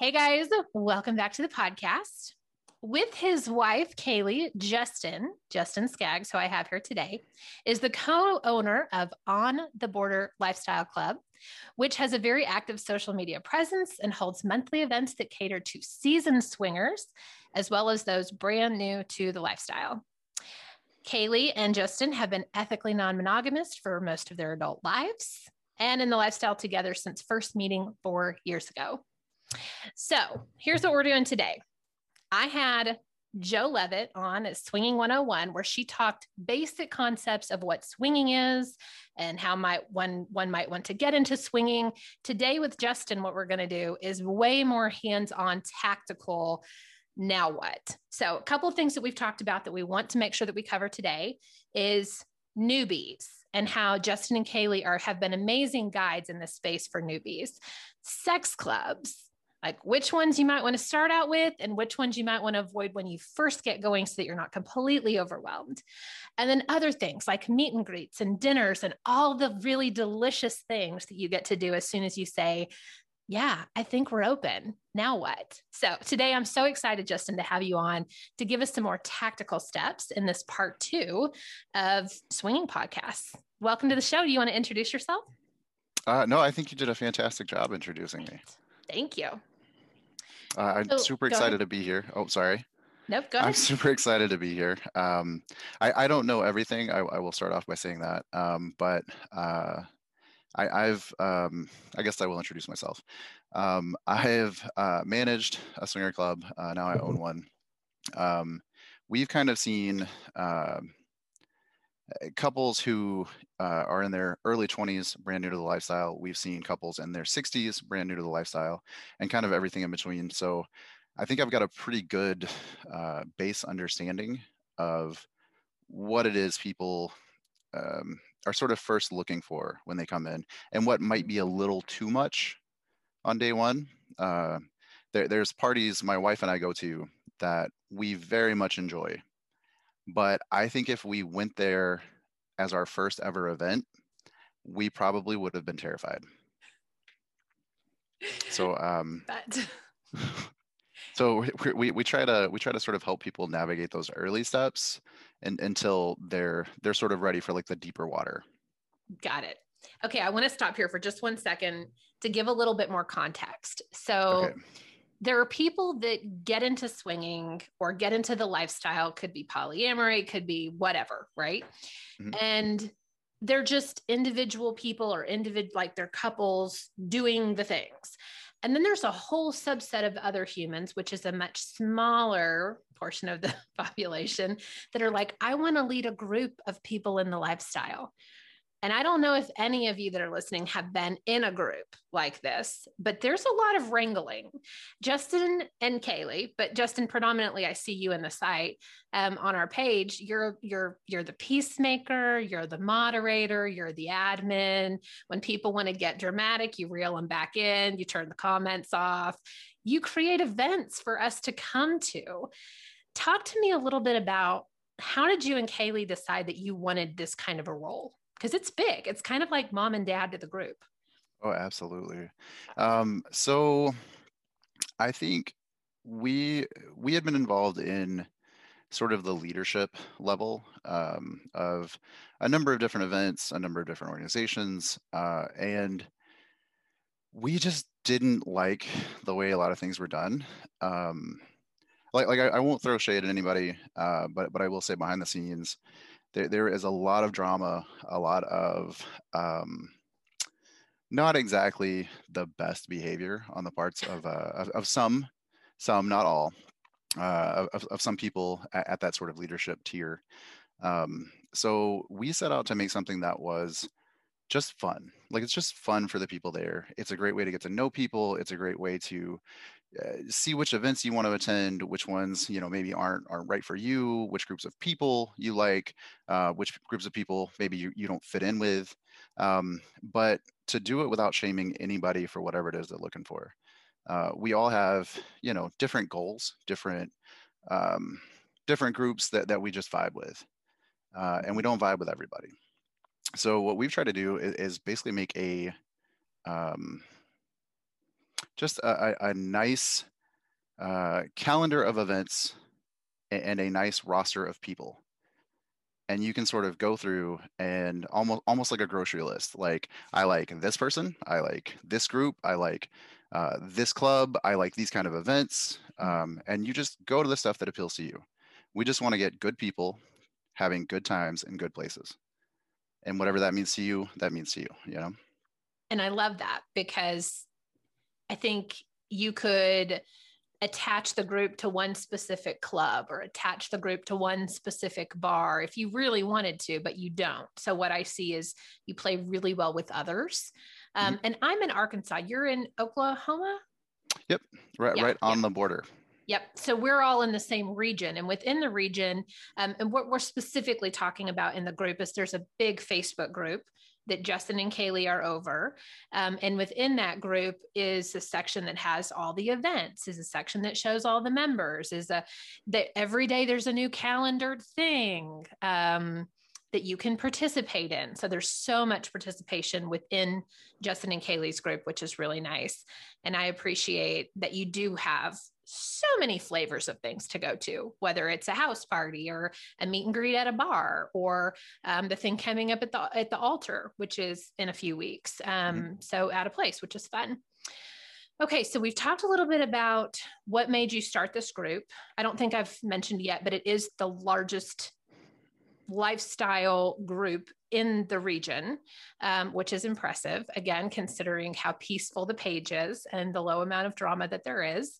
Hey guys, welcome back to the podcast. With his wife, Kaylee, Justin, Justin Skaggs, who I have here today, is the co owner of On the Border Lifestyle Club, which has a very active social media presence and holds monthly events that cater to seasoned swingers, as well as those brand new to the lifestyle. Kaylee and Justin have been ethically non monogamous for most of their adult lives and in the lifestyle together since first meeting four years ago. So here's what we're doing today. I had Jo Leavitt on at Swinging 101, where she talked basic concepts of what swinging is and how might one one might want to get into swinging. Today with Justin, what we're going to do is way more hands-on, tactical. Now what? So a couple of things that we've talked about that we want to make sure that we cover today is newbies and how Justin and Kaylee are have been amazing guides in this space for newbies. Sex clubs, like which ones you might want to start out with and which ones you might want to avoid when you first get going so that you're not completely overwhelmed. And then other things like meet and greets and dinners and all the really delicious things that you get to do as soon as you say, yeah, I think we're open. Now what? So today I'm so excited, Justin, to have you on to give us some more tactical steps in this part two of Swinging Podcasts. Welcome to the show. Do you want to introduce yourself? Uh, no, I think you did a fantastic job introducing me. Thank you. Uh, I'm so, super excited ahead. to be here. Oh, sorry. Nope, go ahead. I'm super excited to be here. Um, I, I, don't know everything. I, I, will start off by saying that. Um, but uh, I, have um, I guess I will introduce myself. Um, I have uh, managed a swinger club. Uh, now I own one. Um, we've kind of seen uh, couples who uh, are in their early 20s, brand new to the lifestyle. We've seen couples in their 60s, brand new to the lifestyle, and kind of everything in between. So I think I've got a pretty good uh, base understanding of what it is people um, are sort of first looking for when they come in and what might be a little too much on day one. Uh, there, there's parties my wife and I go to that we very much enjoy but I think if we went there as our first ever event, we probably would have been terrified. So, um, so we, we, we try to we try to sort of help people navigate those early steps and until they're they're sort of ready for like the deeper water. Got it. Okay, I want to stop here for just one second to give a little bit more context. So. Okay there are people that get into swinging or get into the lifestyle. Could be polyamory could be whatever right? Mm-hmm. and they're just individual people or individual like they're couples doing the things. And then there's a whole subset of other humans which is a much smaller portion of the population that are like i want to lead a group of people in the lifestyle and I don't know if any of you that are listening have been in a group like this, but there's a lot of wrangling. Justin and Kaylee, but Justin predominantly, I see you in the site um, on our page. You're you're you're the peacemaker, you're the moderator, you're the admin. When people want to get dramatic, you reel them back in, you turn the comments off. You create events for us to come to. Talk to me a little bit about how did you and Kaylee decide that you wanted this kind of a role? Because it's big. It's kind of like mom and dad to the group. Oh, absolutely. Um, so I think we we had been involved in sort of the leadership level um, of a number of different events, a number of different organizations, uh, and we just didn't like the way a lot of things were done. Um, like, like I, I, won't throw shade at anybody, uh, but but I will say behind the scenes, there, there is a lot of drama, a lot of um, not exactly the best behavior on the parts of, uh, of, of, some, some, not all, uh, of, of some people at, at, that sort of leadership tier. Um, so we set out to make something that was just fun. Like it's just fun for the people there. It's a great way to get to know people. It's a great way to uh, see which events you want to attend, which ones you know maybe aren't aren't right for you, which groups of people you like, uh, which groups of people maybe you, you don't fit in with. Um, but to do it without shaming anybody for whatever it is they're looking for. Uh, we all have you know different goals, different um, different groups that that we just vibe with, uh, and we don't vibe with everybody. So what we've tried to do is, is basically make a um, just a, a, nice uh, calendar of events and a nice roster of people. And you can sort of go through and almost almost like a grocery list. Like i like this person i like this group i like uh, this club i like these kind of events um, and you just go to the stuff that appeals to you. We just want to get good people having good times in good places. And whatever that means to you that means to you you know? And i love that because i think you could attach the group to one specific club or attach the group to one specific bar if you really wanted to, but you don't. So, what I see is you play really well with others. Um, mm-hmm. And I'm in Arkansas. You're in Oklahoma? Yep, right, yeah, right on yeah. the border. Yep. So we're all in the same region. And within the region, um, and what we're specifically talking about in the group is there's a big Facebook group that Justin and Kaylee are over. Um, and within that group is a section that has all the events, is a section that shows all the members, is a that every day there's a new calendared thing. Um, that you can participate in. So there's so much participation within Justin and Kaylee's group, which is really nice. And I appreciate that you do have so many flavors of things to go to, whether it's a house party or a meet and greet at a bar or um, the thing coming up at the at the altar, which is in a few weeks. Um, mm-hmm. So at a place, which is fun. Okay, so we've talked a little bit about what made you start this group. I don't think I've mentioned yet, but it is the largest lifestyle group in the region, um, which is impressive. Again, considering how peaceful the page is and the low amount of drama that there is.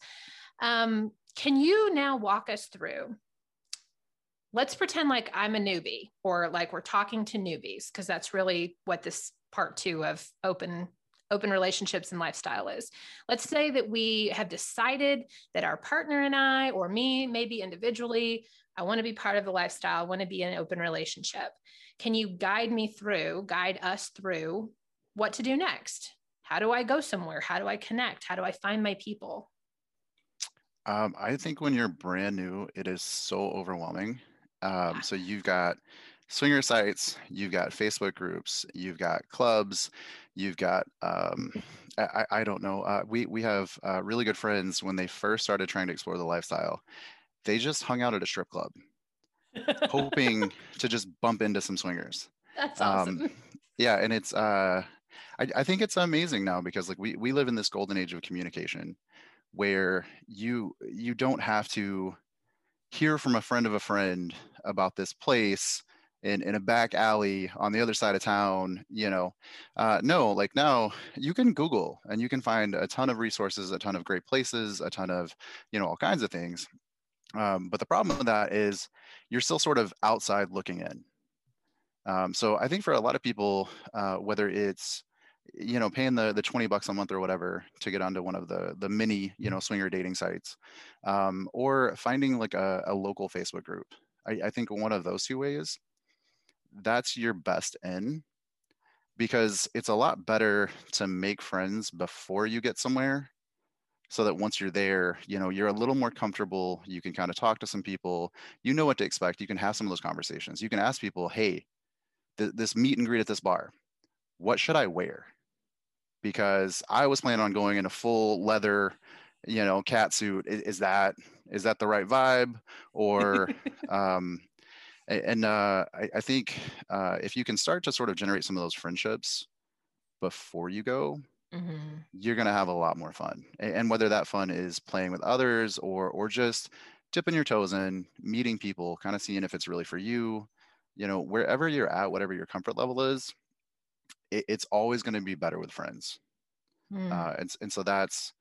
Um, can you now walk us through? Let's pretend like I'm a newbie or like we're talking to newbies, because that's really what this part two of open open relationships and lifestyle is. Let's say that we have decided that our partner and I, or me, maybe individually, I want to be part of the lifestyle, I want to be in an open relationship. Can you guide me through, guide us through what to do next? How do I go somewhere? How do I connect? How do I find my people? Um, I think when you're brand new, it is so overwhelming. Um, so you've got swinger sites, you've got Facebook groups, you've got clubs, you've got um, I, I, don't know. Uh, we we have uh, really good friends when they first started trying to explore the lifestyle. They just hung out at a strip club, hoping to just bump into some swingers. That's awesome. Um, yeah, and it's uh, I, I think it's amazing now because like we we live in this golden age of communication where you you don't have to hear from a friend of a friend about this place in, in a back alley on the other side of town you know? Uh, no like now you can google and you can find a ton of resources a ton of great places a ton of you know all kinds of things. Um, but the problem with that is you're still sort of outside looking in. Um, so i think for a lot of people uh, whether it's you know paying the the 20 bucks a month or whatever to get onto one of the the mini you know swinger dating sites um, or finding like a, a local facebook group. I, I think one of those two ways that's your best in because it's a lot better to make friends before you get somewhere so that once you're there you know you're a little more comfortable you can kind of talk to some people you know what to expect you can have some of those conversations you can ask people hey th- this meet and greet at this bar what should i wear because I was planning on going in a full leather, you know, cat suit. Is, is that is that the right vibe? Or um, and uh, I, I think uh, if you can start to sort of generate some of those friendships before you go, mm-hmm. you're going to have a lot more fun. And whether that fun is playing with others or or just dipping your toes in, meeting people, kind of seeing if it's really for you. You know, wherever you're at, whatever your comfort level is, it, it's always going to be better with friends. Mm. Uh, and, and so that's,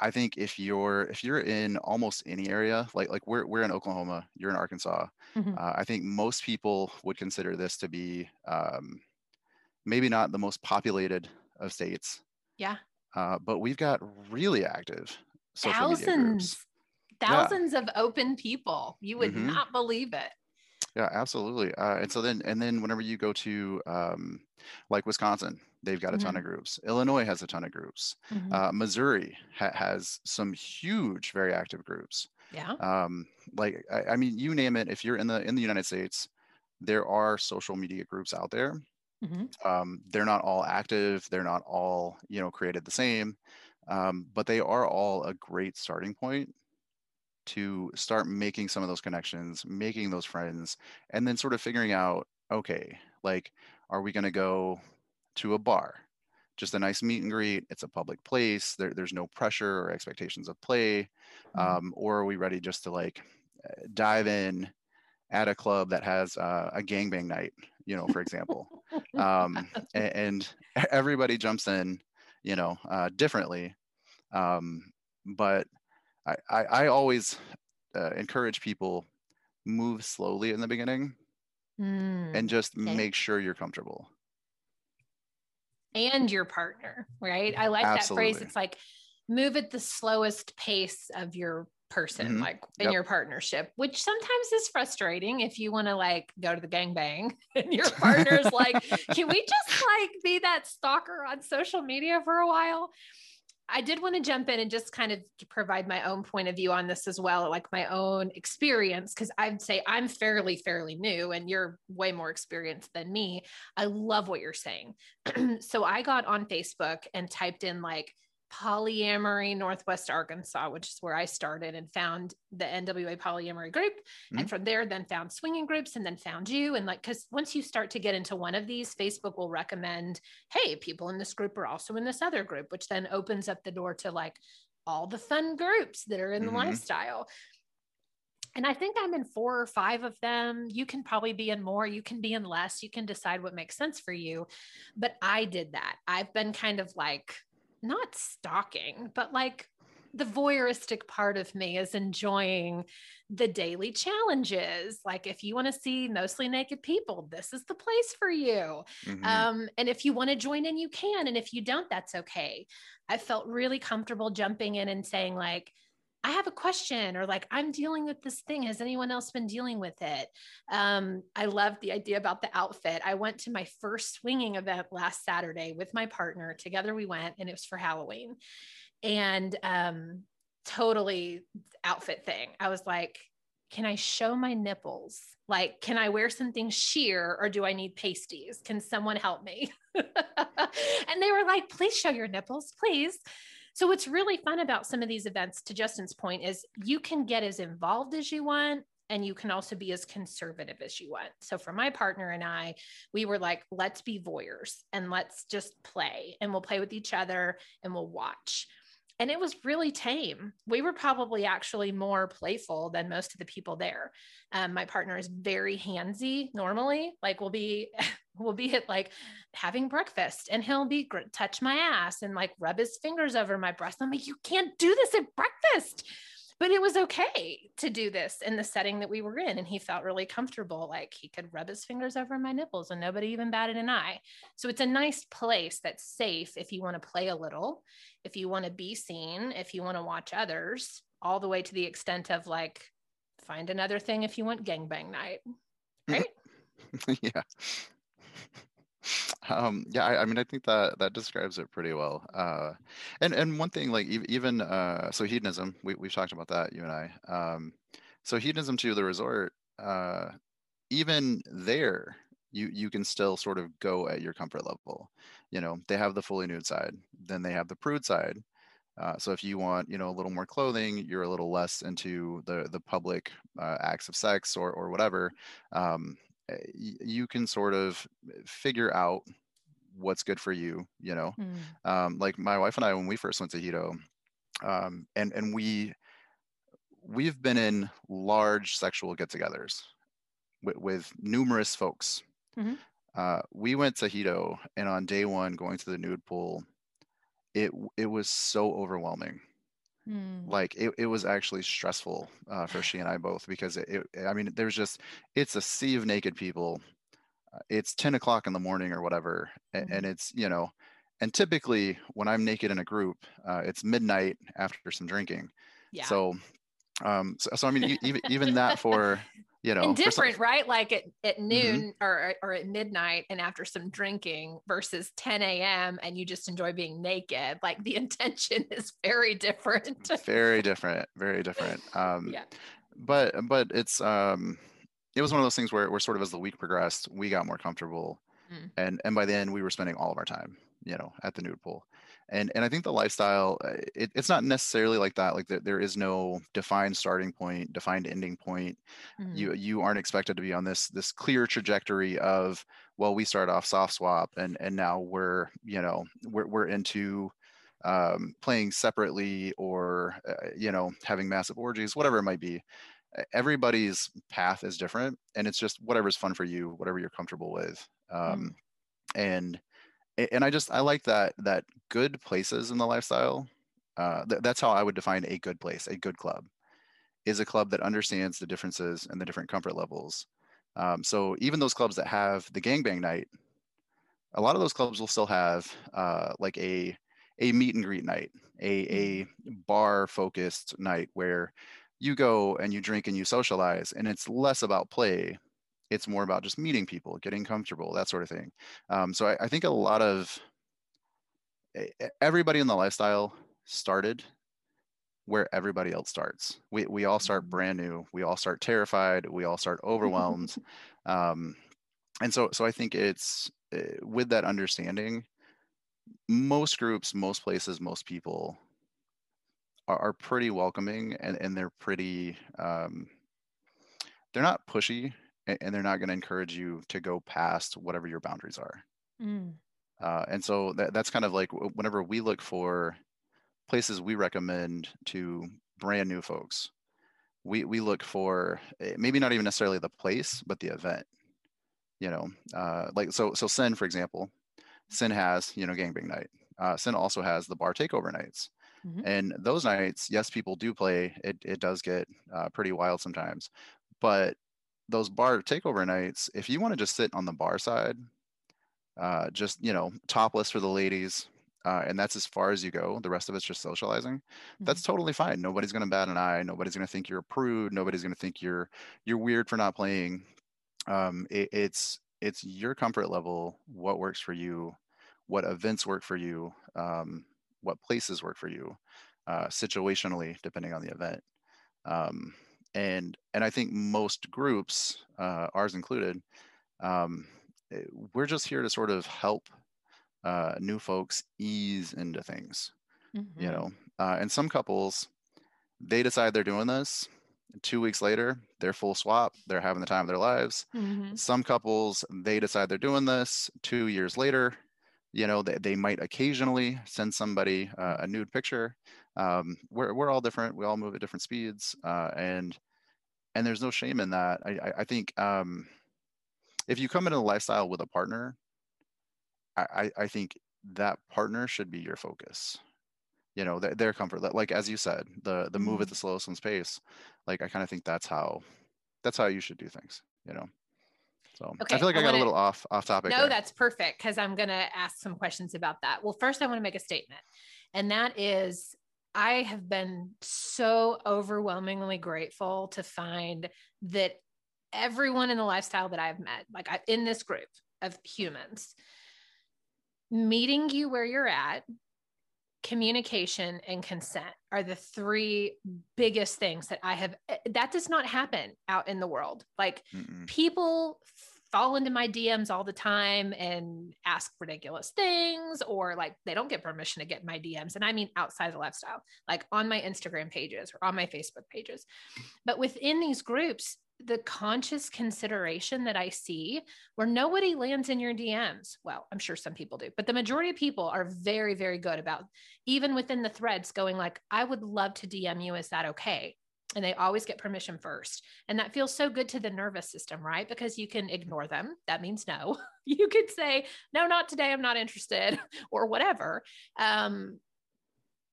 I think if you're if you're in almost any area, like like we're we're in Oklahoma, you're in Arkansas, mm-hmm. uh, I think most people would consider this to be um, maybe not the most populated of states. Yeah. Uh, but we've got really active social thousands, media groups. Thousands yeah. of open people. You would mm-hmm. not believe it. Yeah, absolutely. Uh, and so then, and then whenever you go to um, like Wisconsin, they've got a mm-hmm. ton of groups. Illinois has a ton of groups. Mm-hmm. Uh, Missouri ha- has some huge, very active groups. Yeah. Um, like I, I, mean, you name it. If you're in the in the United States, there are social media groups out there. Mm-hmm. Um, they're not all active. They're not all you know created the same. um, but they are all a great starting point to start making some of those connections, making those friends, and then sort of figuring out, okay, like, are we going to go to a bar? Just a nice meet and greet. It's a public place. There, there's no pressure or expectations of play. Mm-hmm. Um, or are we ready just to like dive in at a club that has uh, a gangbang night, you know, for example, um, and, and, everybody jumps in, you know, uh, differently. Um, but I, I, I always uh, encourage people move slowly in the beginning mm, and just okay. make sure you're comfortable. And your partner, right? I like Absolutely. that phrase. It's like move at the slowest pace of your person mm-hmm. like in yep. your partnership which sometimes is frustrating if you want to like go to the gangbang and your partner's like can we just like be that stalker on social media for a while I did want to jump in and just kind of provide my own point of view on this as well, like my own experience, because I'd say I'm fairly, fairly new and you're way more experienced than me. I love what you're saying. so I got on Facebook and typed in like polyamory northwest arkansas which is where i started and found the nwa polyamory group mm-hmm. and from there then found swinging groups and then found you and like because once you start to get into one of these facebook will recommend hey people in this group are also in this other group which then opens up the door to like all the fun groups that are in mm-hmm. the lifestyle and I think I'm in four or five of them. You can probably be in more, you can be in less. You can decide what makes sense for you. But I did that. I've been kind of like not stalking, but like the voyeuristic part of me is enjoying the daily challenges. Like, if you want to see mostly naked people, this is the place for you. Mm-hmm. Um, and if you want to join in, you can. And if you don't, that's okay. I felt really comfortable jumping in and saying, like, I have a question, or like, I'm dealing with this thing. Has anyone else been dealing with it? Um, I love the idea about the outfit. I went to my first swinging event last Saturday with my partner. Together we went, and it was for Halloween. And um, totally outfit thing. I was like, can I show my nipples? Like, can I wear something sheer or do I need pasties? Can someone help me? and they were like, please show your nipples, please. So what's really fun about some of these events, to Justin's point, is you can get as involved as you want and you can also be as conservative as you want. So for my partner and I, we were like, let's be voyeurs and let's just play and we'll play with each other and we'll watch. And it was really tame. We were probably actually more playful than most of the people there. Um, my partner is very handsy normally, like we'll be will be at like having breakfast and he'll be touch my ass and like rub his fingers over my breast. I'm like, you can't do this at breakfast. But it was okay to do this in the setting that we were in. And he felt really comfortable. Like he could rub his fingers over my nipples and nobody even batted an eye. So it's a nice place that's safe if you want to play a little, if you want to be seen, if you want to watch others, all the way to the extent of like, find another thing if you want gangbang night. Right. yeah um, yeah, I, I, mean, I think that that describes it pretty well. Uh, and and one thing, like even uh, so, hedonism. We we've talked about that, you and I. Um, so hedonism to the resort. Uh, even there, you you can still sort of go at your comfort level. You know, they have the fully nude side, then they have the prude side. Uh, so if you want, you know, a little more clothing, you're a little less into the the public uh, acts of sex or or whatever. Um, you can sort of eh, figure out what's good for you you know mm. um, like my wife and i when we first went to Hedo um, and and we we've been in large sexual get-togethers with, with numerous folks mm-hmm. uh, we went to Hedo and on day one going to the nude pool it it was so overwhelming Mm. Like it, it was actually stressful uh, for she and I both because it, it, I mean, there's just, it's a sea of naked people. Uh, it's 10 o'clock in the morning or whatever. And, mm. and, it's, you know, and typically when I'm naked in a group, uh, it's midnight after some drinking. Yeah. So, um, so, so I mean, even, even that for, you know and different right like at, at mm-hmm. noon mm-hmm. or, or at midnight and after some drinking versus 10 a.m and you just enjoy being naked like the intention is very different very different very different um yeah but but it's um it was one of those things where, where sort of as the week progressed we got more comfortable mm. and and by the end we were spending all of our time you know at the nude pool and and i think the lifestyle uh, it, it's not necessarily like that like there, there is no defined starting point defined ending point mm-hmm. you you aren't expected to be on this this clear trajectory of well we start off soft swap and and now we're you know we're, we're into um, playing separately or uh, you know having massive orgies whatever it might be everybody's path is different and it's just whatever's fun for you whatever you're comfortable with um, mm. and and I just I like that that good places in the lifestyle. Uh, th- that's how I would define a good place. A good club is a club that understands the differences and the different comfort levels. Um, so even those clubs that have the gangbang night, a lot of those clubs will still have uh, like a a meet and greet night, a a mm-hmm. bar focused night where you go and you drink and you socialize, and it's less about play it's more about just meeting people, getting comfortable, that sort of thing. Um, so I, I think a lot of everybody in the lifestyle started where everybody else starts. We, we all start mm-hmm. brand new. We all start terrified. We all start overwhelmed. um, and so, so I think it's eh, with that understanding, most groups, most places, most people are, are pretty welcoming and, and they're pretty, um, they're not pushy and they're not going to encourage you to go past whatever your boundaries are. Mm. Uh, and so that, that's kind of like whenever we look for places we recommend to brand new folks, we, we look for eh, maybe not even necessarily the place, but the event. You know, uh, like so. So Sin, for example, Sin has you know gangbang night. Uh, Sin also has the bar takeover nights. Mm-hmm. And those nights, yes, people do play. It, it does get uh, pretty wild sometimes, but those bar takeover nights, if you want to just sit on the bar side, uh, just you know, topless for the ladies, uh, and that's as far as you go. The rest of it's just socializing. Mm-hmm. That's totally fine. Nobody's gonna bat an eye. Nobody's gonna think you're a prude. Nobody's gonna think you're you're weird for not playing. Um, it, it's it's your comfort level, what works for you, what events work for you, um, what places work for you, uh, situationally, depending on the event. Um, and and I think most groups, uh, ours included, um, eh, we're just here to sort of help uh, new folks ease into things. Mm-hmm. You know, uh, and some couples, they decide they're doing this. Two weeks later, they're full swap. They're having the time of their lives. Mm-hmm. Some couples, they decide they're doing this. Two years later, you know, they, they might occasionally send somebody uh, a nude picture um, we're, we're all different. We all move at different speeds. Uh, and, and there's no shame in that. I, I think um, if you come into the lifestyle with a partner, I, I think that partner should be your focus you know their, their comfort like as you said the the move at mm-hmm. the slowest one's pace like i kind of think that's how that's how you should do things you know so okay, i feel like i, I got wanna, a little off off topic no there. that's perfect because i'm going to ask some questions about that well first i want to make a statement and that is I have been so overwhelmingly grateful to find that everyone in the lifestyle that I've met, like I, in this group of humans, meeting you where you're at, communication and consent are the three biggest things that I have. That does not happen out in the world. Like Mm-mm. people fall into my DMs all the time and ask ridiculous things, or like they don't get permission to get my DMs. And I mean outside the lifestyle, like on my Instagram pages or on my Facebook pages. But within these groups, the conscious consideration that I see where nobody lands in your DMs. Well, I'm sure some people do, but the majority of people are very, very good about even within the threads going like, I would love to DM you. Is that okay? and they always get permission first. And that feels so good to the nervous system, right? Because you can ignore them. That means no. you could say, no, not today. I'm not interested or whatever. Um,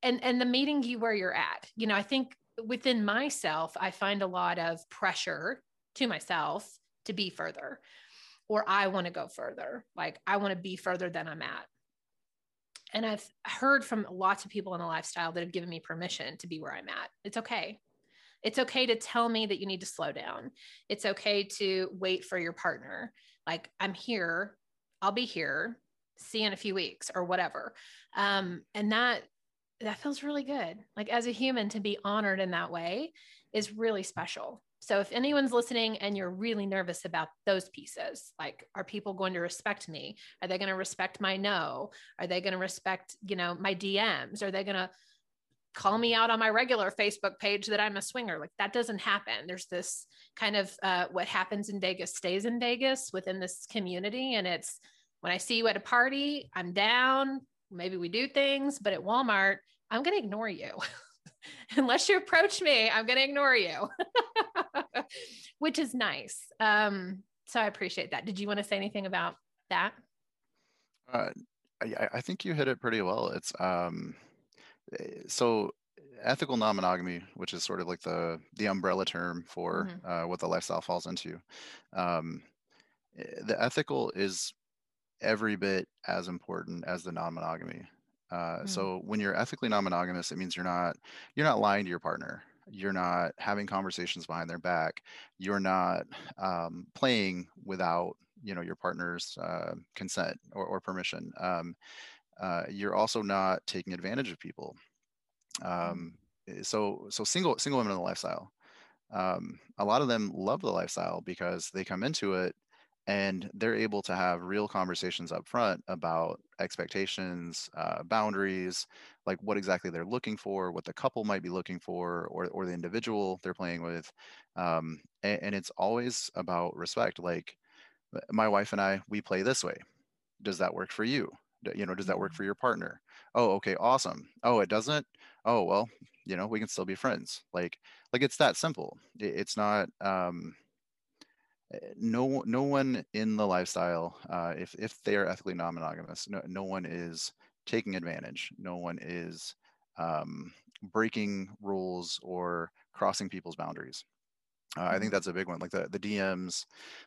and, and the meeting you where you're at, you know, I think within myself, I find a lot of pressure to myself to be further, or I want to go further. Like I want to be further than I'm at. And I've heard from lots of people in the lifestyle that have given me permission to be where I'm at. It's okay. It's okay to tell me that you need to slow down. It's okay to wait for your partner. Like, I'm here, I'll be here, see you in a few weeks or whatever. Um, and that that feels really good. Like as a human to be honored in that way is really special. So if anyone's listening and you're really nervous about those pieces, like are people going to respect me? Are they going to respect my no? Are they going to respect, you know, my DMs? Are they going to call me out on my regular Facebook page that I'm a swinger? Like that doesn't happen. There's this kind of uh, what happens in Vegas stays in Vegas within this community. And it's when I see you at a party, I'm down. Maybe we do things, but at Walmart, I'm going to ignore you. Unless you approach me, I'm going to ignore you. which is nice. Um, so I appreciate that. Did you want to say anything about that? Uh, I, I, think you hit it pretty well. It's um, eh, so ethical non-monogamy, which is sort of like the the umbrella term for mm-hmm. uh, what the lifestyle falls into. Um, eh, the ethical is every bit as important as the non-monogamy. Uh, mm-hmm. So when you're ethically non-monogamous, it means you're not you're not lying to your partner you're not having conversations behind their back you're not um, playing without you know your partner's uh, consent or, or permission um, uh, you're also not taking advantage of people mm. um, eh, so so single single women in the lifestyle um, a lot of them love the lifestyle because they come into it and they're able to have real conversations up front about expectations uh, boundaries like what exactly they're looking for what the couple might be looking for or, or the individual they're playing with um, and, and it's always about respect like my wife and i we play this way. Does that work for you? You know does that work mm-hmm. for your partner? Oh okay awesome. Oh it doesn't? Oh well you know we can still be friends. Like like it's that simple. It, it's not um no no one in the lifestyle uh, if if they are ethically non-monogamous no, no one is taking advantage no one is um, breaking rules or crossing people's boundaries uh, i think mm-hmm. that's a big one like the the dms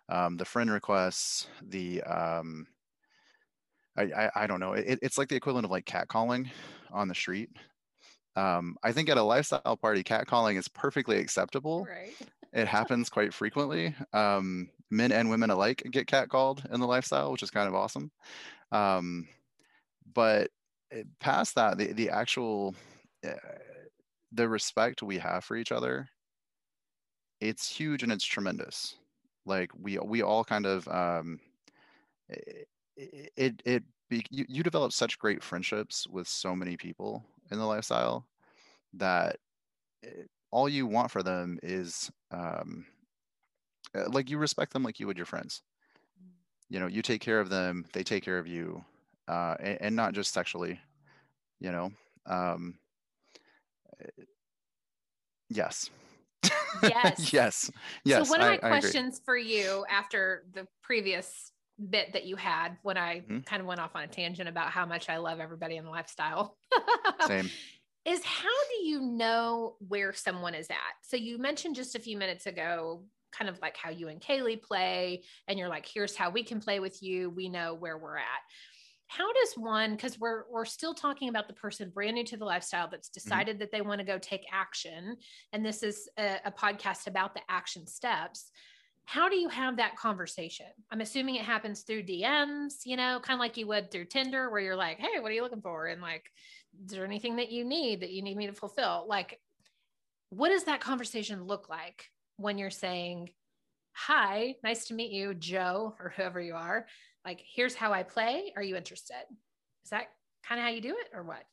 um, the friend requests the um, I, I, I don't know it, it's like the equivalent of like catcalling on the street um, I think at a lifestyle party, catcalling is perfectly acceptable. Right. It happens quite frequently. Um, men and women alike get catcalled in the lifestyle, which is kind of awesome. Um, but past that, the, the actual uh, the respect we have for each other, it's huge and it's tremendous. Like we we all kind of um, it it, it be, you, you develop such great friendships with so many people in the lifestyle that it, eh, all you want for them is um, eh, like you respect them like you would your friends you know you take care of them they take care of you uh, and, and not just sexually you know um, yes yes yes yes so one of my I, questions I for you after the previous bit that you had when I mm-hmm. kind of went off on a tangent about how much I love everybody in the lifestyle. Same. Is how do you know where someone is at? So you mentioned just a few minutes ago, kind of like how you and Kaylee play, and you're like, here's how we can play with you. We know where we're at. How does one, because we're we're still talking about the person brand new to the lifestyle that's mm-hmm. decided mm-hmm. that they want to go take action, and this is a, a podcast about the action steps how do you have that conversation? I'm assuming it happens through DMs, you know, kind of like you would through Tinder, where you're like, hey, what are you looking for? And like, is there anything that you need that you need me to fulfill? Like, what does that conversation look like when you're saying, hi, nice to meet you, Joe, or whoever you are? Like, here's how I play. Are you interested? Is that kind of how you do it or what?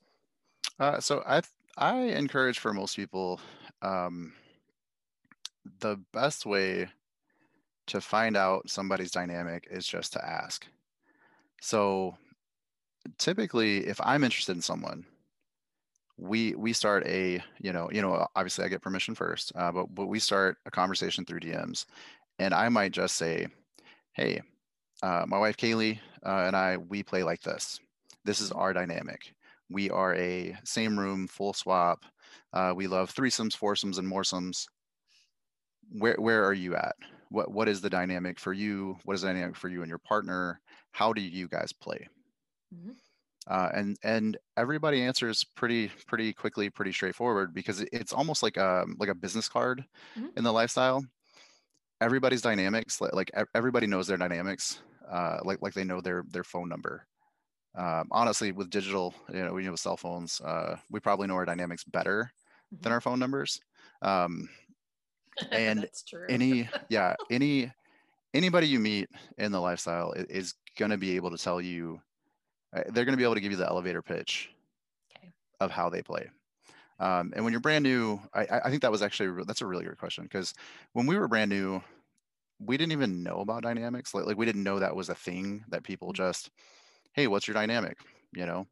Uh, so I, I encourage for most people, um, the best way to find out somebody's dynamic is just to ask. So typically if I'm interested in someone, we we start a you know you know obviously I get permission first, uh, but but we start a conversation through DMs, and I might just say, hey, uh, my wife Kaylee uh, and I we play like this. This is our dynamic. We are a same room full swap. Uh, we love threesomes, foursomes, and moresomes. Where where are you at? what what is the dynamic for you what is the dynamic for you and your partner how do you guys play mm-hmm. uh, and and everybody answers pretty pretty quickly pretty straightforward because it's almost like a like a business card mm-hmm. in the lifestyle everybody's dynamics like like everybody knows their dynamics uh, like like they know their their phone number um, honestly with digital you know we have cell phones uh, we probably know our dynamics better mm-hmm. than our phone numbers um, and any yeah any anybody you meet in the lifestyle is, is going to be able to tell you they're going to be able to give you the elevator pitch okay. of how they play. Um, and when you're brand new I, I think that was actually that's a really good question because when we were brand new we didn't even know about dynamics. Like, like we didn't know that was a thing that people mm-hmm. just hey what's your dynamic? You know?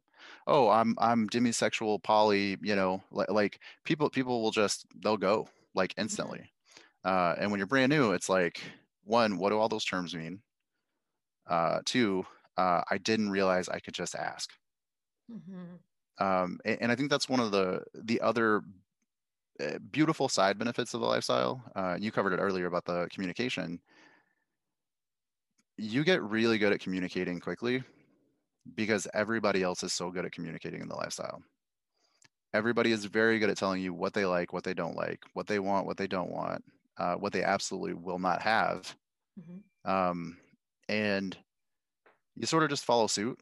Oh i'm i'm demisexual poly you know? Like, like people people will just they'll go like mm-hmm. instantly. Uh, and when you're brand new it's like one what do all those terms mean? Uh, two uh, i didn't realize i could just ask mm-hmm. um, and, and, i think that's one of the the other uh, beautiful side benefits of the lifestyle uh, you covered it earlier about the communication you get really good at communicating quickly because everybody else is so good at communicating in the lifestyle. Everybody is very good at telling you what they like, what they don't like, what they want, what they don't want, uh, what they absolutely will not have. Mm-hmm. Um, and you sort of just follow suit.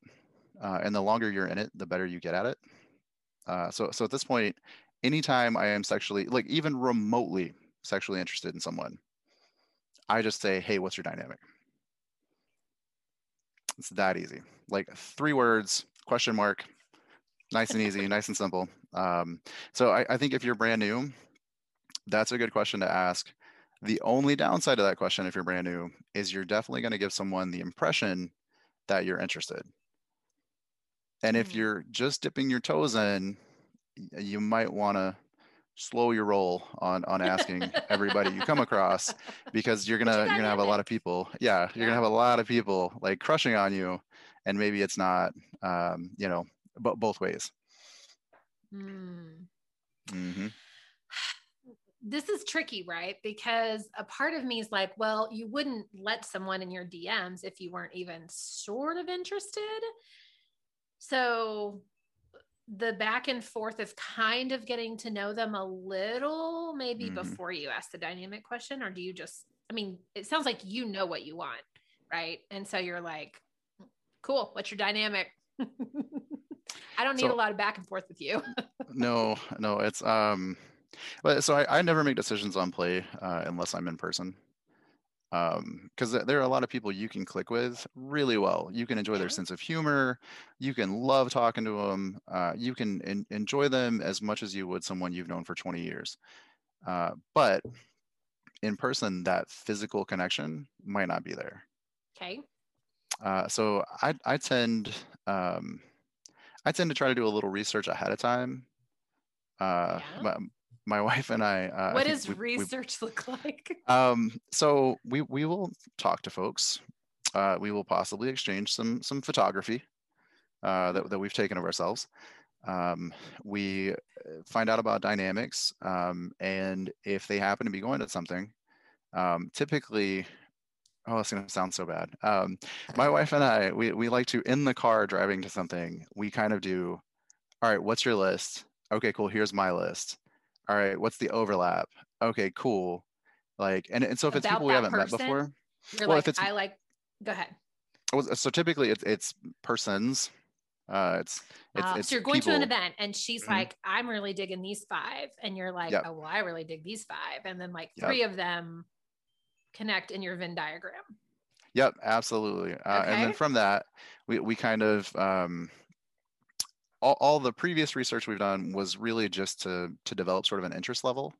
Uh, and the longer you're in it, the better you get at it. Uh, so, so at this point, anytime I am sexually, like even remotely sexually interested in someone, I just say, "Hey, what's your dynamic?" It's that easy. Like three words, question mark, nice and easy, nice and simple. Um, so I, I think if you're brand new, that's a good question to ask. The only downside of that question, if you're brand new, is you're definitely going to give someone the impression that you're interested. And if mm-hmm. you're just dipping your toes in, you might want to slow your roll on on asking everybody you come across because you're gonna you are gonna have a lot of people yeah you're yeah. gonna have a lot of people like crushing on you and maybe it's not um you know but both ways mm. mm-hmm. This is tricky right? Because a part of me is like well you wouldn't let someone in your dms if you weren't even sort of interested. So the back and forth of kind of getting to know them a little maybe mm-hmm. before you ask the dynamic question or do you just i mean it sounds like you know what you want right? And so you're like cool what's your dynamic? I don't need so, a lot of back and forth with you. No no it's um but so I, I never make decisions on play uh, unless i'm in person because um, there are a lot of people you can click with really well. You can enjoy their sense of humor. You can love talking to them. Uh, you can en- enjoy them as much as you would someone you've known for 20 years. Uh, but in person, that physical connection might not be there. Okay. Uh, so I, I tend um, I tend to try to do a little research ahead of time. Uh, yeah my wife and I. Uh, what I does we, research we, look like? Um, so we we will talk to folks. Uh, we will possibly exchange some some photography uh, that that we've taken of ourselves. Um, we uh, find out about dynamics, um, and if they happen to be going to something, um, typically. Oh, it's gonna sound so bad. Um, my wife and I, we, we like to in the car driving to something. We kind of do. All right, what's your list? Okay, cool. Here's my list all right, what's the overlap? Okay, cool. Like, and, and so if it's people we haven't person, met before, well, like, if it's, I like, go ahead. So typically it's, it's persons. Uh, it's, it's, uh, it's so you're going people. to an event and she's mm-hmm. like, I'm really digging these five. And you're like, yep. oh, well, I really dig these five. And then like three yep. of them connect in your Venn diagram. Yep, absolutely. Uh, okay. And then from that, we, we kind of, um, all, all the previous research we've done was really just to to develop sort of an interest level.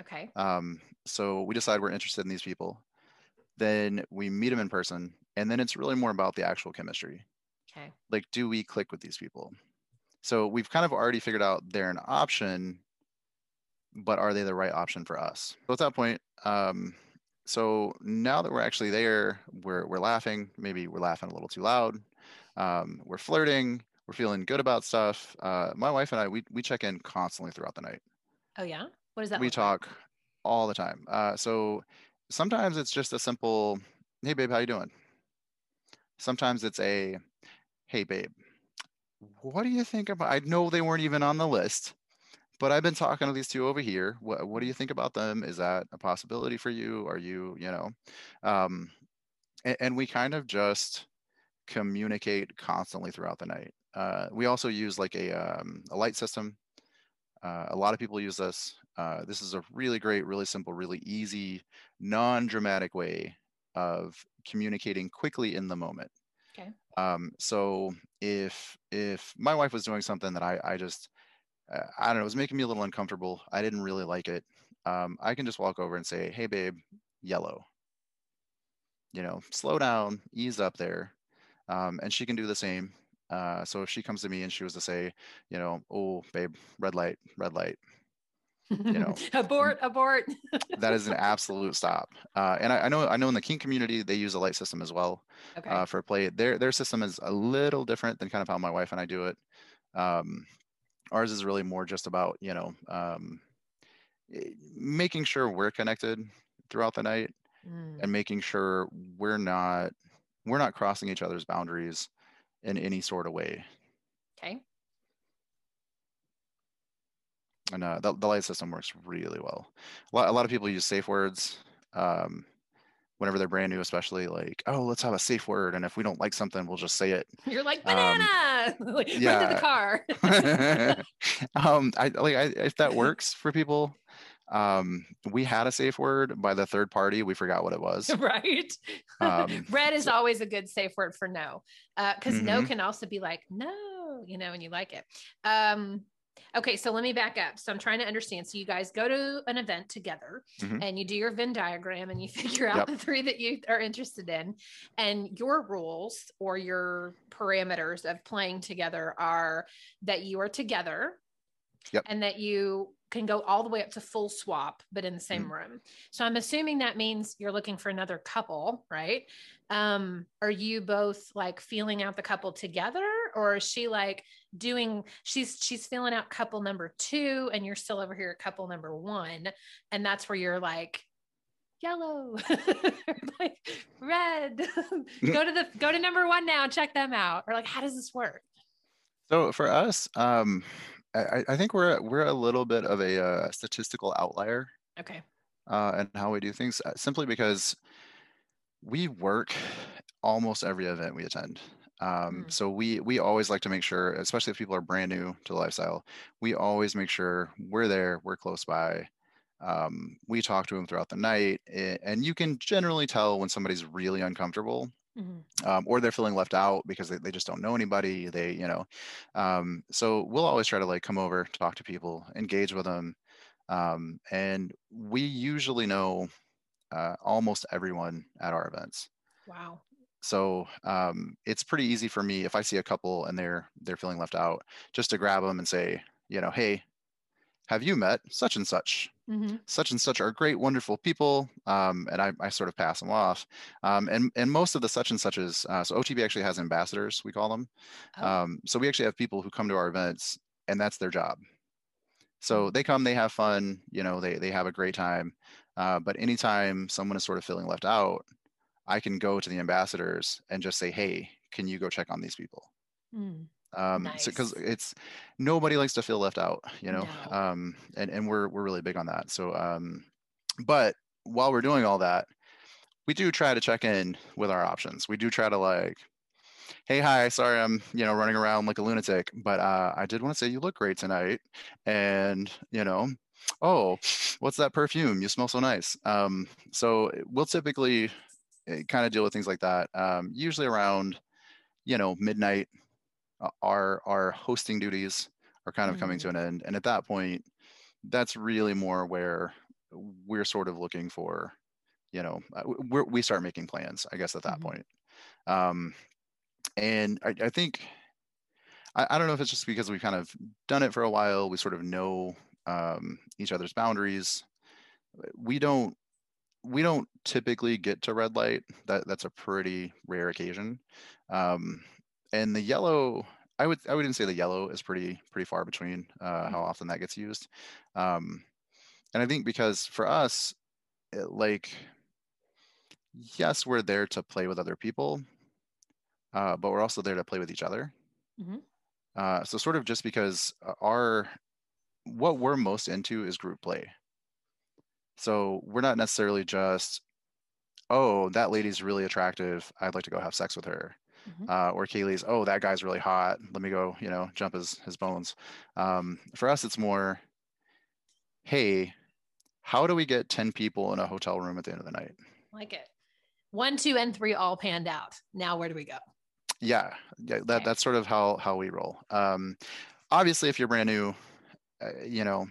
Okay. Um, so we decide we're interested in these people. Then we meet them in person, and then it's really more about the actual chemistry. Okay. Like, do we click with these people? So we've kind of already figured out they're an option, but are they the right option for us? So at that point, um, so now that we're actually there, we're we're laughing. Maybe we're laughing a little too loud. Um, we're flirting we're feeling good about stuff. Uh, my wife and I, we, we check in constantly throughout the night. Oh yeah. What does that? We talk like? all the time. Uh, so sometimes it's just a simple, "Hey babe, how you doing?" Sometimes it's a, "Hey babe, what do you think about?" I know they weren't even on the list, but I've been talking to these two over here. What What do you think about them? Is that a possibility for you? Are you, you know, um, and, and we kind of just communicate constantly throughout the night. Uh, we also use like a, um, a light system. Uh, a lot of people use this. Uh, this is a really great, really simple, really easy, non-dramatic way of communicating quickly in the moment. Okay. Um, so if if my wife was doing something that I I just uh, I don't know, it was making me a little uncomfortable. I didn't really like it. Um, I can just walk over and say, "Hey, babe, yellow." You know, slow down, ease up there, um, and she can do the same. Uh, so if she comes to me and she was to say, you know, "Oh, babe, red light, red light," you know, abort, abort. that is an absolute stop. Uh, and I, I, know, I know in the kink community they use a light system as well okay. uh, for play. Their their system is a little different than kind of how my wife and I do it. Um, ours is really more just about you know um, making sure we're connected throughout the night mm. and making sure we're not we're not crossing each other's boundaries in any sort of way. Okay. And uh, the, the light system works really well. A lot, a lot of people use safe words um, whenever they're brand new, especially like, oh, let's have a safe word. And if we don't like something, we'll just say it. You're like banana. Um, like, yeah. Run to the car. um, I like I, if that works for people. Um, we had a safe word by the third party. We forgot what it was. Right. Um, Red is always a good safe word for no, because uh, mm-hmm. no can also be like no, you know, and you like it. Um, Okay, so let me back up. So I'm trying to understand. So you guys go to an event together mm-hmm. and you do your Venn diagram and you figure out yep. the three that you are interested in. And your rules or your parameters of playing together are that you are together yep. and that you can go all the way up to full swap, but in the same mm-hmm. room. So I'm assuming that means you're looking for another couple, right? Um, are you both like feeling out the couple together, or is she like doing she's she's feeling out couple number two and you're still over here at couple number one, and that's where you're like yellow like red go to the go to number one now check them out or like how does this work so for us um I, I think we're we're a little bit of a uh, statistical outlier. Okay. Uh, and how we do things, uh, simply because we work almost every event we attend. Um, mm. So we we always like to make sure, especially if people are brand new to the lifestyle, we always make sure we're there, we're close by. Um, we talk to them throughout the night, and you can generally tell when somebody's really uncomfortable Mm-hmm. Um, or they're feeling left out because they, they just don't know anybody they you know um, so we'll always try to like come over talk to people engage with them um, and we usually know uh, almost everyone at our events wow so um, it's pretty easy for me if i see a couple and they're they're feeling left out just to grab them and say you know hey have you met such and such? Mm-hmm. Such and such are great, wonderful people. Um, and I, I, sort of pass them off. Um, and, and most of the such and suches, uh, so OTB actually has ambassadors, we call them. Oh. Um, so we actually have people who come to our events and that's their job. So mm. they come, they have fun, you know, they, they have a great time. Uh, but anytime someone is sort of feeling left out, I can go to the ambassadors and just say, hey, can you go check on these people? Mm um nice. so because it's nobody likes to feel left out you know no. um and and we're we're really big on that so um but while we're doing all that we do try to check in with our options we do try to like hey hi sorry i'm you know running around like a lunatic but uh i did want to say you look great tonight and you know oh what's that perfume you smell so nice um so we'll typically eh, kind of deal with things like that um usually around you know midnight our our hosting duties are kind of coming to mm. an end. And at that point that's really more where we're sort of looking for you know uh, we we start making plans i guess at that mm-hmm. point. Um, and I, I think I, I, don't know if it's just because we've kind of done it for a while we sort of know um, each other's boundaries. We don't we don't typically get to red light. That that's a pretty rare occasion. Um, and the yellow i would i wouldn't say the yellow is pretty pretty far between uh, mm-hmm. how often that gets used um, and i think because for us it, like yes we're there to play with other people uh, but we're also there to play with each other mm-hmm. uh, so sort of just because our what we're most into is group play so we're not necessarily just oh that lady's really attractive i'd like to go have sex with her mm-hmm. uh, or Kaylee's, oh, that guy's really hot. Let me go, you know, jump his his bones. Um, for us, it's more, hey, how do we get 10 people in a hotel room at the end of the night? Like it. One, two, and three all panned out. Now where do we go? Yeah, yeah that, Okay. that's sort of how how we roll. Um, obviously, if you're brand new, uh, you know,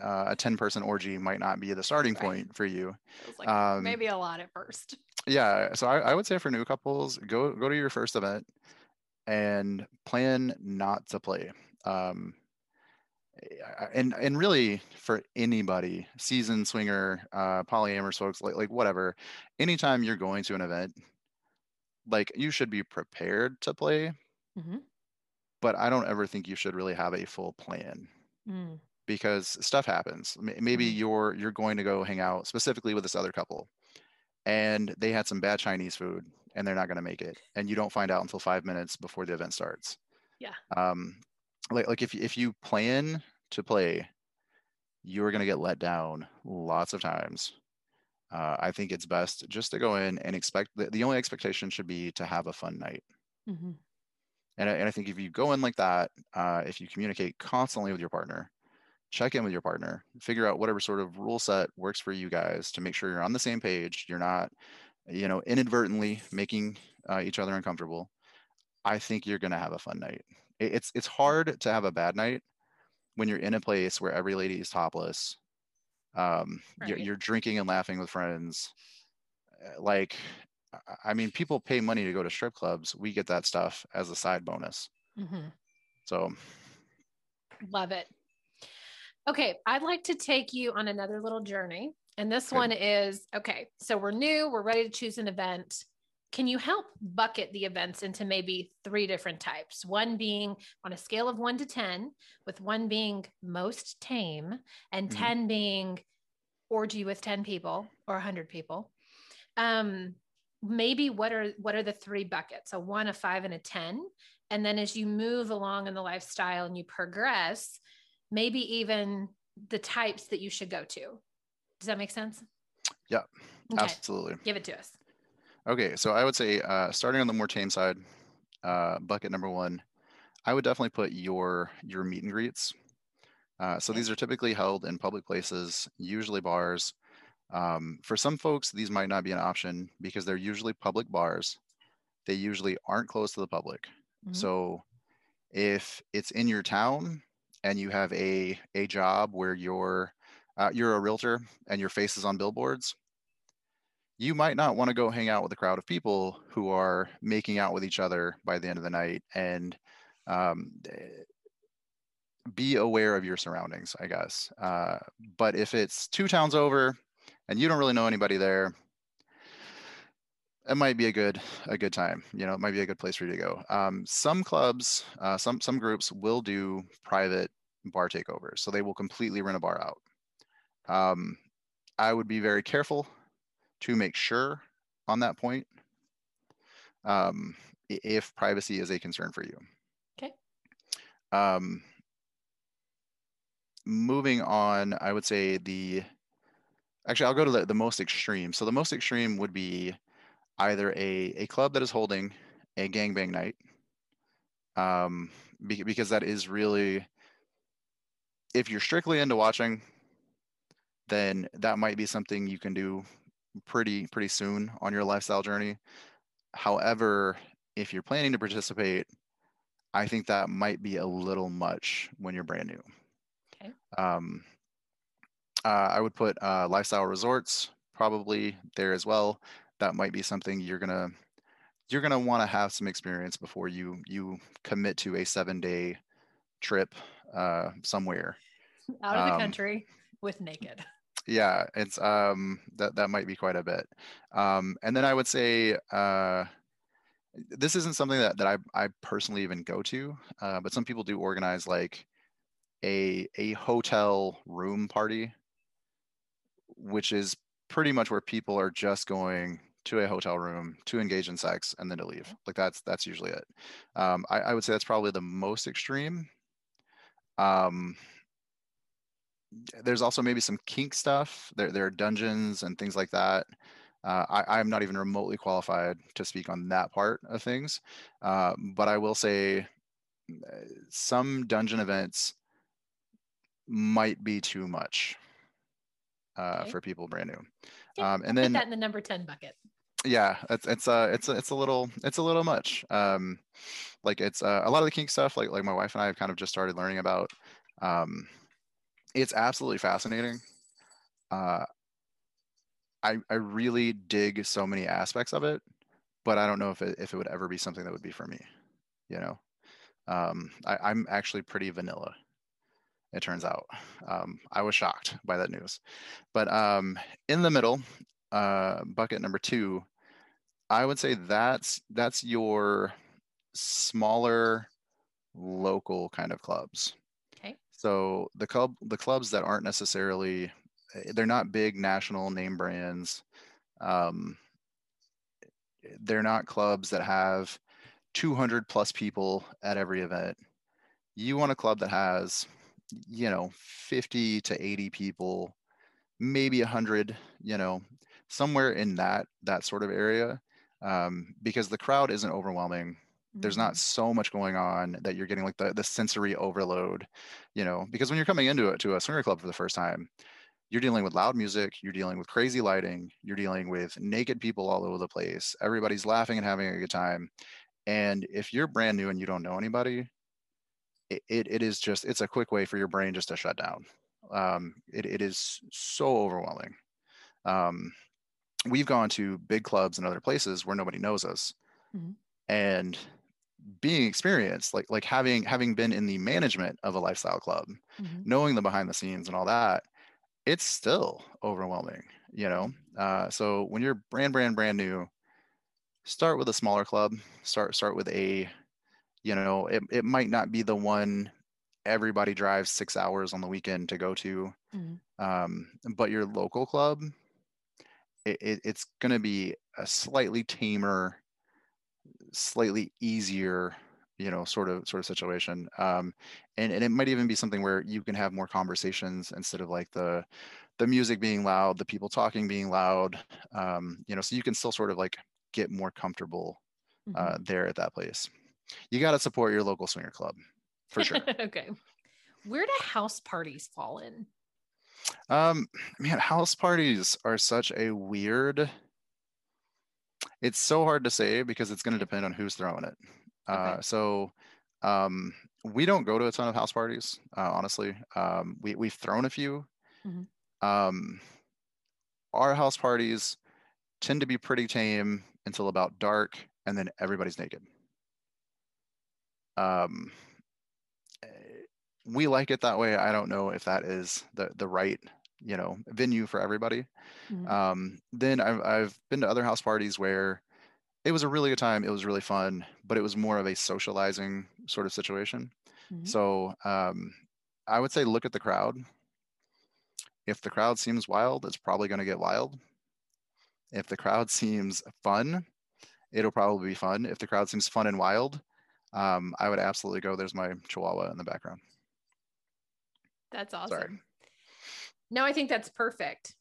uh, a 10 person orgy might not be the starting Right. point for you. Like Um, maybe a lot at first. Yeah, so I, I would say for new couples, go go to your first event and plan not to play. Um, and and really for anybody, season swinger, uh, polyamorous folks, like like whatever, anytime you're going to an event, like you should be prepared to play, Mhm. but I don't ever think you should really have a full plan Mm. Because stuff happens. Maybe Mhm. you're you're going to go hang out specifically with this other couple, and they had some bad Chinese food, and they're not going to make it, and you don't find out until five minutes before the event starts. Yeah. Um, like like if if you plan to play, you're going to get let down lots of times. Uh, I think it's best just to go in and expect the, the only expectation should be to have a fun night. Mhm. And I, and I think if you go in like that, uh, if you communicate constantly with your partner, check in with your partner, figure out whatever sort of rule set works for you guys to make sure you're on the same page. You're not, you know, inadvertently making uh, each other uncomfortable. I think you're going to have a fun night. It, it's it's hard to have a bad night when you're in a place where every lady is topless. Um, you're, you're drinking and laughing with friends. Uh, Like, I- mean, people pay money to go to strip clubs. We get that stuff as a side bonus. Mhm. So Love it. Okay, I'd like to take you on another little journey. And this Okay. one is okay, so we're new, we're ready to choose an event. Can you help bucket the events into maybe three different types? One being on a scale of one to 10, with one being most tame, and Mhm. 10 being orgy with 10 people or 100 people. Um, maybe what are what are the three buckets? A one, a five, and a 10. And then as you move along in the lifestyle and you progress, maybe even the types that you should go to. Does that make sense? Yeah, Okay, absolutely. give it to us. Okay, so I would say uh, starting on the more tame side, uh, bucket number one, I would definitely put your your meet and greets. Uh, so Okay. these are typically held in public places, usually bars. Um, for some folks, these might not be an option because they're usually public bars. They usually aren't closed to the public. Mhm. So if it's in your town and you have a a job where you're uh, you're a realtor and your face is on billboards, you might not want to go hang out with a crowd of people who are making out with each other by the end of the night and um, eh, be aware of your surroundings i guess. Uh, but if it's two towns over and you don't really know anybody there it might be a good a good time you know it might be a good place for you to go um, some clubs uh, some some groups will do private bar takeovers so they will completely rent a bar out um, i would be very careful to make sure on that point um, if privacy is a concern for you. Okay. Um, moving on, I would say the actually I'll go to the, the most extreme. So the most extreme would be either a, a club that is holding a gangbang night, um, be- because that is really if you're strictly into watching, then that might be something you can do pretty pretty soon on your lifestyle journey. However, if you're planning to participate, I think that might be a little much when you're brand new. Okay. Um, uh, I would put uh, lifestyle resorts probably there as well. That might be something you're gonna you're gonna want to have some experience before you you commit to a seven day trip uh, somewhere. Out of the Um, country with naked. yeah it's um that that might be quite a bit um and then i would say uh this isn't something that, that I, I personally even go to uh, but some people do organize like a a hotel room party which is pretty much where people are just going to a hotel room to engage in sex and then to leave like that's that's usually it um, I, I would say that's probably the most extreme um, there's also maybe some kink stuff. There, there are dungeons and things like that. Uh, I, I'm not even remotely qualified to speak on that part of things, uh, but I will say uh, some dungeon events might be too much. uh, Okay. for people brand new. Um, and put then that in the number 10 bucket. Yeah, it's it's uh it's a, it's a little it's a little much. Um, like it's uh, a lot of the kink stuff. Like like my wife and I have kind of just started learning about. Um, it's absolutely fascinating. Uh, I I really dig so many aspects of it, but I don't know if it if it would ever be something that would be for me. You know, um, I, I'm actually pretty vanilla. It turns out. Um, I was shocked by that news, but um, in the middle, uh, bucket number two, I would say that's that's your smaller local kind of clubs. Okay. So the club the clubs that aren't necessarily eh, they're not big national name brands. Um, they're not clubs that have 200 plus people at every event. You want a club that has, you know, 50 to 80 people, maybe 100, you know, somewhere in that that sort of area, um, because the crowd isn't overwhelming. There's Mm-hmm. not so much going on that you're getting like the, the sensory overload you know because when you're coming into it to a swinger club for the first time you're dealing with loud music you're dealing with crazy lighting you're dealing with naked people all over the place. Everybody's laughing and having a good time. And if you're brand new and you don't know anybody it, it, it is just it's a quick way for your brain just to shut down. Um, it, it is so overwhelming. Um, we've gone to big clubs and other places where nobody knows us Mhm. and being experienced like like having having been in the management of a lifestyle club Mhm. knowing the behind the scenes and all that it's still overwhelming you know uh, so when you're brand brand brand new start with a smaller club start start with a you know it, it might not be the one everybody drives six hours on the weekend to go to Mhm. um, but your local club it, it, it's going to be a slightly tamer slightly easier you know sort of sort of situation. Um and, and it might even be something where you can have more conversations instead of like the the music being loud the people talking being loud. Um you know so you can still sort of like get more comfortable uh there at that place. You got to support your local swinger club for sure. Okay. Where do house parties fall in? Um, man, house parties are such a weird. It's so hard to say because it's going to depend on who's throwing it. Uh, Okay. so, um, we don't go to a ton of house parties, uh, honestly. Um, we we've thrown a few. Mhm. Um, our house parties tend to be pretty tame until about dark, and then everybody's naked. Um, we like it that way. I don't know if that is the the right you know venue for everybody. Mhm. Um, then I've I've been to other house parties where it was a really good time. It was really fun, but it was more of a socializing sort of situation. Mhm. So um, I would say look at the crowd. If the crowd seems wild, it's probably going to get wild. If the crowd seems fun, it'll probably be fun. If the crowd seems fun and wild, um, I would absolutely go. There's my chihuahua in the background. That's awesome. Sorry. No, I think that's perfect.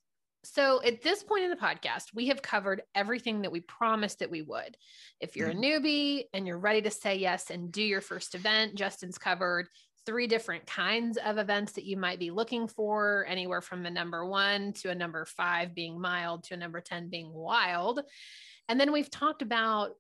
So at this point in the podcast, we have covered everything that we promised that we would. If you're a mm-hmm. newbie and you're ready to say yes and do your first event, Justin's covered three different kinds of events that you might be looking for, anywhere from a number one to a number five being mild to a number 10 being wild. And then we've talked about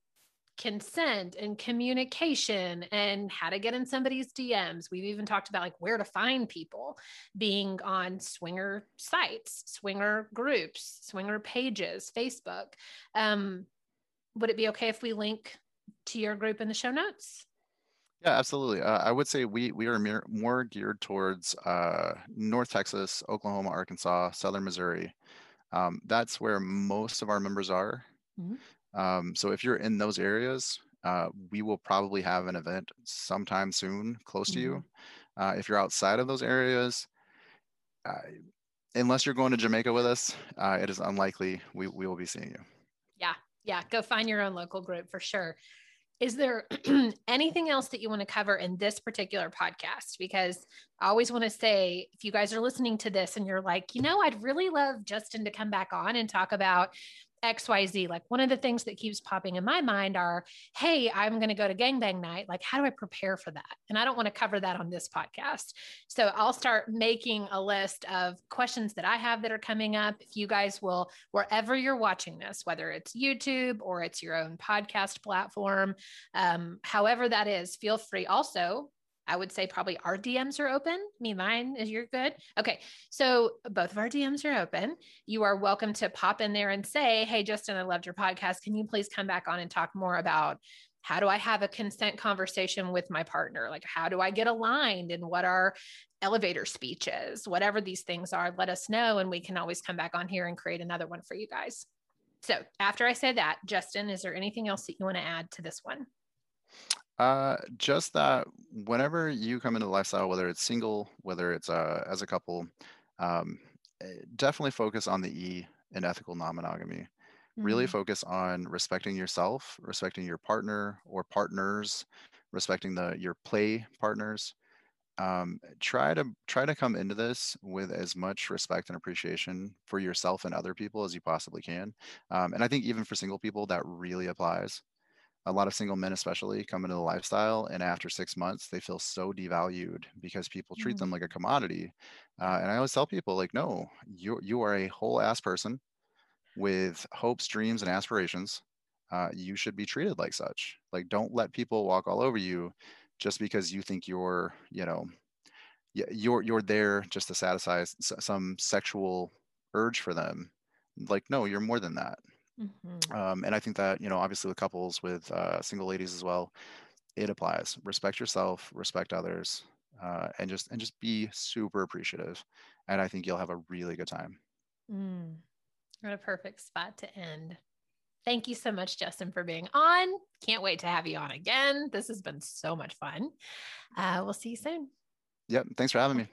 consent and communication and how to get in somebody's DMs. We've even talked about like where to find people being on swinger sites, swinger groups, swinger pages, Facebook. Um, would it be okay if we link to your group in the show notes? Yeah, absolutely. Uh, I would say we we are mere, more geared towards uh, North Texas, Oklahoma, Arkansas, Southern Missouri. Um, that's where most of our members are. Mhm. Um, so if you're in those areas, uh, we will probably have an event sometime soon close to you. Uh, if you're outside of those areas, uh, unless you're going to Jamaica with us, uh, it is unlikely we, we will be seeing you. Yeah, yeah, go find your own local group for sure. Is there anything else that you want to cover in this particular podcast? Because I always want to say, if you guys are listening to this and you're like, you know, I'd really love Justin to come back on and talk about XYZ. Like one of the things that keeps popping in my mind are, hey, I'm going to go to gangbang night. Like, how do I prepare for that? And I don't want to cover that on this podcast. So I'll start making a list of questions that I have that are coming up. If you guys will, wherever you're watching this, whether it's YouTube or it's your own podcast platform, um, however that is, feel free. Also, I would say probably our DMs are open. Me, mine is you're good. Okay. So both of our DMs are open. You are welcome to pop in there and say, Hey, Justin, I loved your podcast. Can you please come back on and talk more about how do I have a consent conversation with my partner? Like, how do I get aligned and what are elevator speeches? Whatever these things are, let us know. And we can always come back on here and create another one for you guys. So after I say that, Justin, is there anything else that you want to add to this one? Uh, just that whenever you come into the lifestyle, whether it's single, whether it's uh, as a couple, um, eh, definitely focus on the E in ethical non-monogamy. Mm-hmm. Really focus on respecting yourself, respecting your partner or partners, respecting the your play partners. Um, try to try to come into this with as much respect and appreciation for yourself and other people as you possibly can. Um, and I think even for single people, that really applies a lot of single men especially come into the lifestyle and after six months they feel so devalued because people treat mm-hmm. them like a commodity uh, and i always tell people like no you you are a whole ass person with hopes dreams and aspirations uh, you should be treated like such. Like don't let people walk all over you just because you think you're you know you're you're there just to satisfy some sexual urge for them. Like no you're more than that Mm-hmm. Um, and I think that, you know, obviously with couples, with uh, single ladies as well, it applies. Respect yourself, respect others, uh, and just and just be super appreciative. And I think you'll have a really good time. Mm. What a perfect spot to end. Thank you so much, Justin, for being on. Can't wait to have you on again. This has been so much fun. Uh, we'll see you soon. Yep. Thanks for having me.